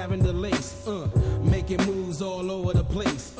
having the lace. Uh, making moves all over the place.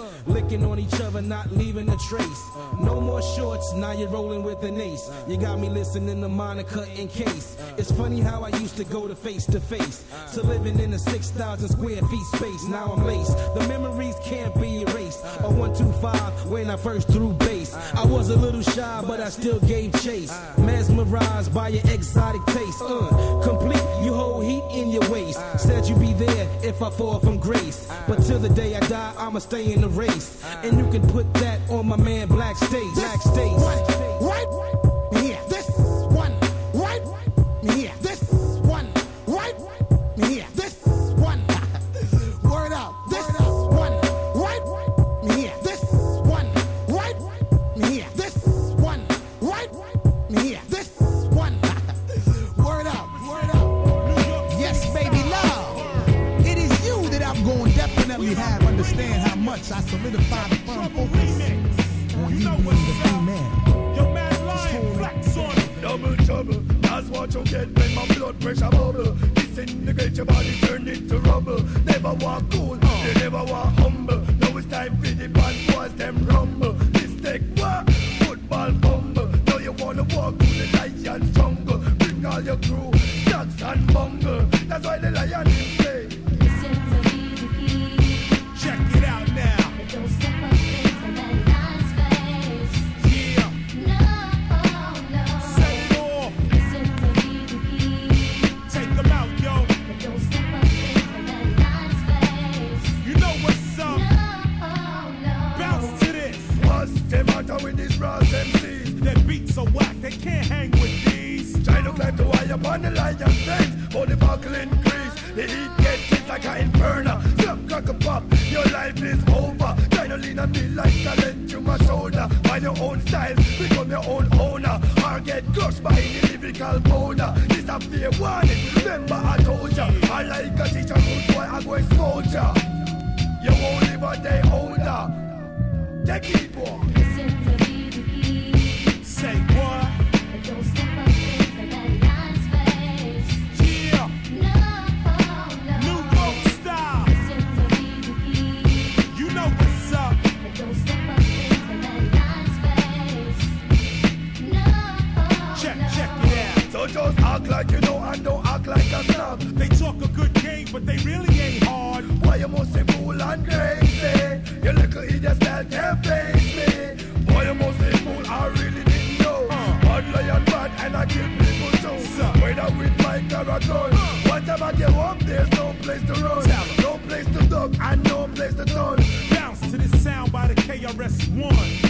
On each other, not leaving a trace. No more shorts, now you're rolling with an ace. You got me listening to Monica in case. It's funny how I used to go to face to face. To living in a 6,000 square feet space. Now I'm laced. The memories can't be erased. A 125 when I first threw bass. I was a little shy, but I still gave chase. Mesmerized by your exotic taste. Uh, complete, you hold heat in your waist. Said you'd be there if I fall from grace. But till the day I die, I'ma stay in the race. And you can put that on my man Black Stage. Black Stage. Right here. Double trouble, that's what you get when my blood pressure bubble. Disintegrate your body, turn it to rubble. Never walk cool, you never walk humble. Now it's time for the bad boys, them rumble. This take what? Football bumble. Now you wanna walk through the lion's jungle. Bring all your crew, socks and bungle. That's why the lion is say. Wire upon the lion fence, but the buckle increase. The heat gets hit like an inferno. Stop, crack a pop, your life is over. Try to lean on me like talent to my shoulder. Find your own style, become your own owner. Or get crushed by the lyrical boulder. This a fair warning, remember I told ya. I like a teacher, good boy, I go expose ya. You won't live a day older. Take it, boy. Like you know and don't act like a snob. They talk a good game, but they really ain't hard. Why you must say fool and crazy? You little idiot style can't face me. Boy, you must say fool, I really didn't know. Uh. Mad Lion bad and I kill people too. Whether with mic or a gun. Whatever I get up, there's no place to run. No place to duck and no place to turn. Bounce to this sound by the KRS-One.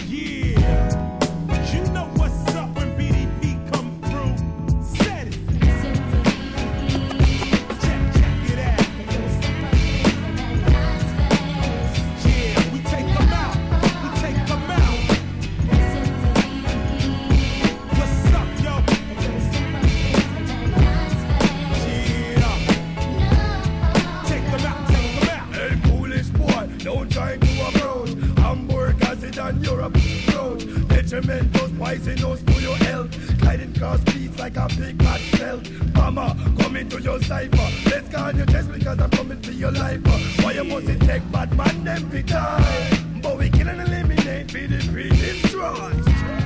Detrimental poisonous to your health. Gliding cross beats like a big bad cell. Mama, coming to your cipher. Let's on your chest because I'm coming to your life. Why you must take bad man them big time? But we and eliminate for the pre-destroy. Set,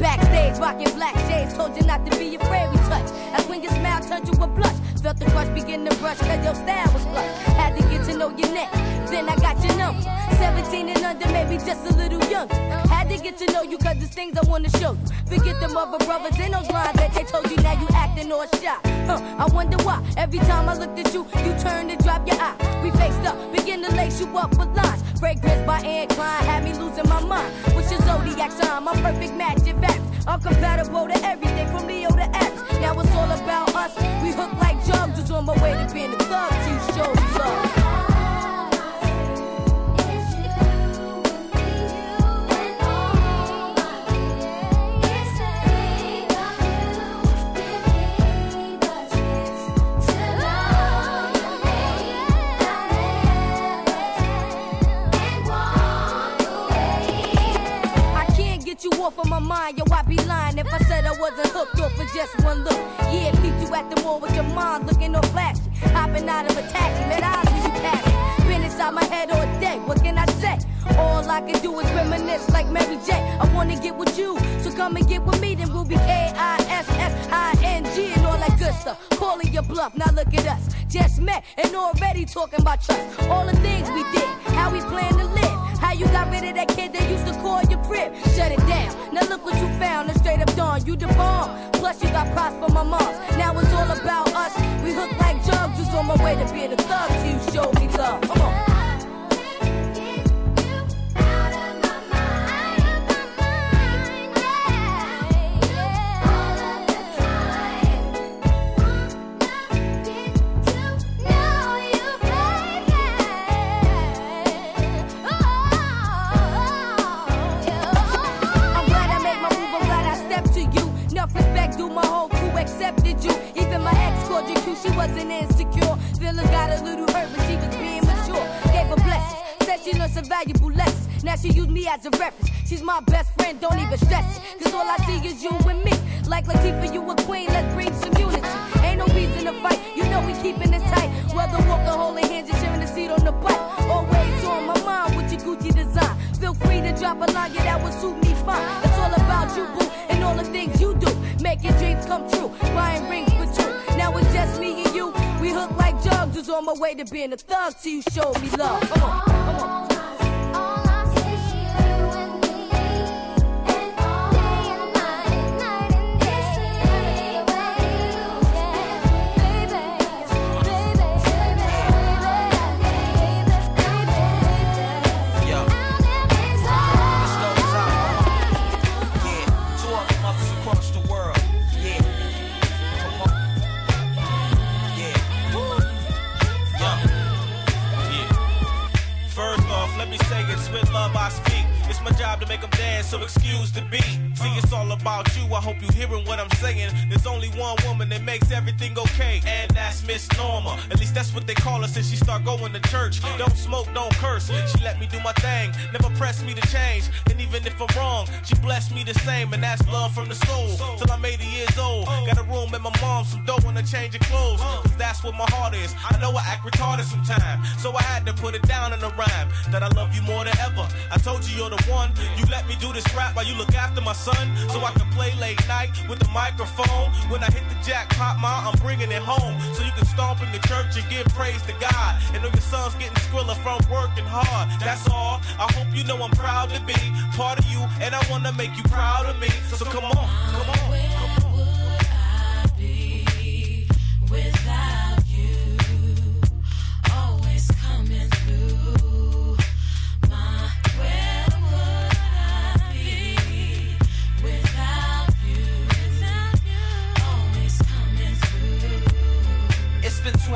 Backstage, rocking black shades, told you not to be afraid we touch. That's when your smile turned to a blush. Felt the crush begin to brush, cause your style was flush. Had to get to know your neck, then I got your number. 17 and under, maybe just a little younger. Had to get to know you, cause there's things I wanna show you. Forget them other brothers in those lines that they told you, now you acting all shy. Huh, I wonder why. Every time I looked at you, you turned and dropped your eye. We faced up, begin to lace you up with lines. Fragrance by Anne Klein had me losing my mind. What's your zodiac sign? My perfect match, in fact. I'm compatible to everything from Leo to X. Now it's all about us. We hook like drugs. Was on my way to being a thug. To show you just one look. Yeah, keep you at the mall with your mind looking all flashy. Hopping out of a taxi, met eyes when you pass. Been inside my head all day, what can I say? All I can do is reminisce like Mary J. I wanna get with you, so come and get with me, then we'll be K-I-S-S-I-N-G and all that good stuff. Calling your bluff, now look at us. Just met and already talking about trust. All the things we did, how we plan to live. How you got rid of that kid that used to call your crib? Shut it down. Now look what you found. A straight up dawn. You the bomb. Plus you got props for my moms. Now it's all about us. We hook like drugs. Just on my way to being a thug you show me love. Come on. Wasn't insecure. Feelings got a little hurt, but she was being mature. Gave her blessings, said she learned some valuable lessons. Now she used me as a reference. She's my best friend, don't even stress it. Cause all I see is you and me. Like Latifah, you a queen, let's bring some unity. Ain't no way to being a thug till you showed me love. Come on, come on. With love I speak. It's my job to make them dance, so excuse the beat. See, it's all about you. I hope you hearing what I'm saying. There's only one woman that makes everything okay, and that's Miss Norma. At least that's what they call her since she start going to church. Don't smoke, don't curse. She let me do my thing, never pressed me to change. And even if I'm wrong, she blessed me the same, and that's love from the soul. Till I'm 80 years old, got a room at my mom's, some dough and a change of clothes. Cause that's what my heart is. I know I act retarded sometimes, so I had to put it down in a rhyme that I love you more than ever. I told you you're the one. You let me do this rap while you look after my son, so I can play late night with the microphone. When I hit the jackpot, ma, I'm bringing it home, so you can stomp in the church and give praise to God. And know your son's getting skrilla from working hard. That's all. I hope you know I'm proud to be part of you, and I wanna make you proud of me. So come on. Come on.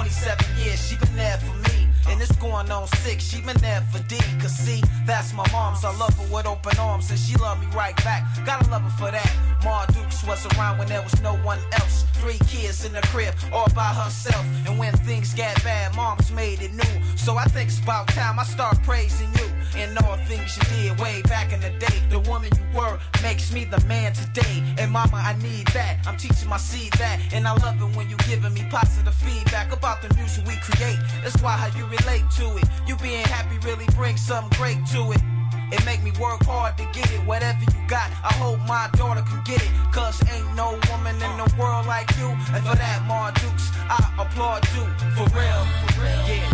27 years, she been there for me. And it's going on six, she been there for D. Cause see, that's my mom's. I love her with open arms, and she love me right back. Gotta love her for that. Ma Dukes was around when there was no one else. Three kids in the crib, all by herself. And when things got bad, mom's made it new. So I think it's about time I start praising you. And all things you did way back in the day. The woman you were makes me the man today. And mama, I need that. I'm teaching my seed that. And I love it when you giving me positive feedback about the music we create. That's why how you relate to it. You being happy really brings something great to it. It make me work hard to get it, whatever you got. I hope my daughter can get it. Cause ain't no woman in the world like you. And for that, Ma Dukes, I applaud you. For real, for real. Yeah.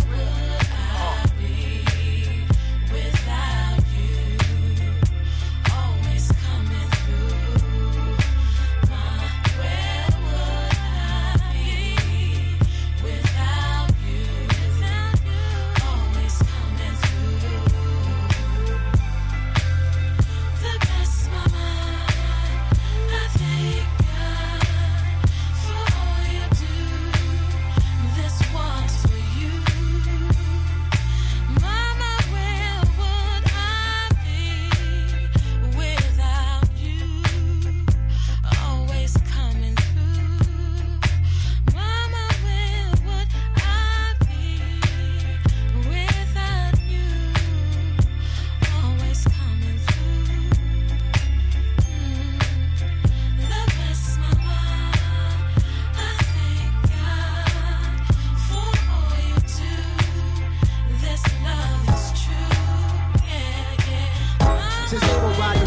is overriding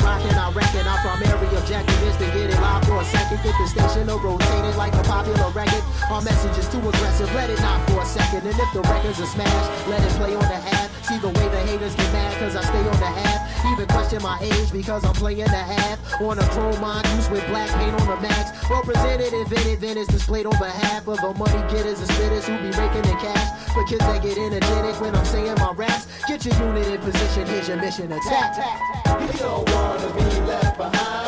the station or rotated like a popular record. Our message is too aggressive, let it knock for a second. And if the record's are smashed, let it play on the half. See the way the haters get mad, cause I stay on the half. Even question my age because I'm playing the half. On a chrome mongoose with black paint on the max. Well presented, invented, then it's displayed on behalf of the money getters and spitters who be raking in cash. For kids that get energetic when I'm saying my raps. Get your unit in position, here's your mission attack. You don't wanna be left behind.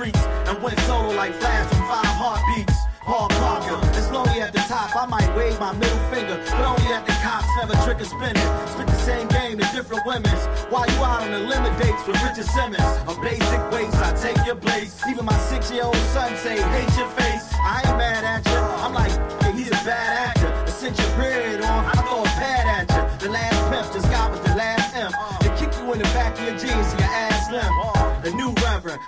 Streets and went solo like Flash from five heartbeats? Paul Parker, it's lonely at the top. I might wave my middle finger, but only at the cops. Never trick or spinning. Spit the same game to different women's. While you out on the limit dates with Richard Simmons. A basic ways, I take your place. Even my six-year-old son say, hate your face. I ain't mad at you. I'm like, hey, he's a bad actor. A century period on, I throw a pad at you. The last pimp just got with the last M. They kick you in the back of your jeans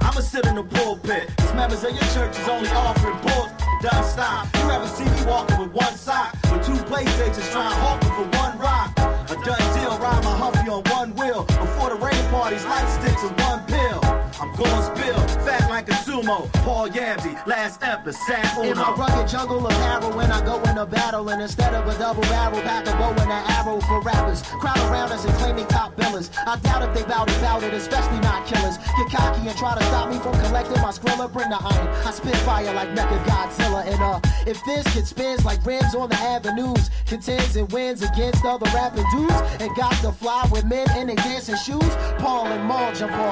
I'ma sit in the pulpit. Cause members of your church is only offering bull. Done stop. You ever see me walking with one sock? With two PlayStations trying to hawking for one rock. A done deal, ride my Humpy on one wheel. Before the rain parties, light sticks and one pill. I'm going spill, fat like a sumo. Paul Yamsey, last episode. In my rugged jungle of when I go into battle And instead of a double barrel, pack a bow and an arrow for rappers. Crowd around us and claim they top billers. I doubt if they bout it, bout it, especially not killers. Get cocky and try to stop me from collecting my skrilla Bring the iron, I spit fire like Mecha Godzilla And uh, if this kid spins like rims on the avenues Contends and wins against other rapping dudes And got to fly with men in their dancing shoes Paul and Maul jump off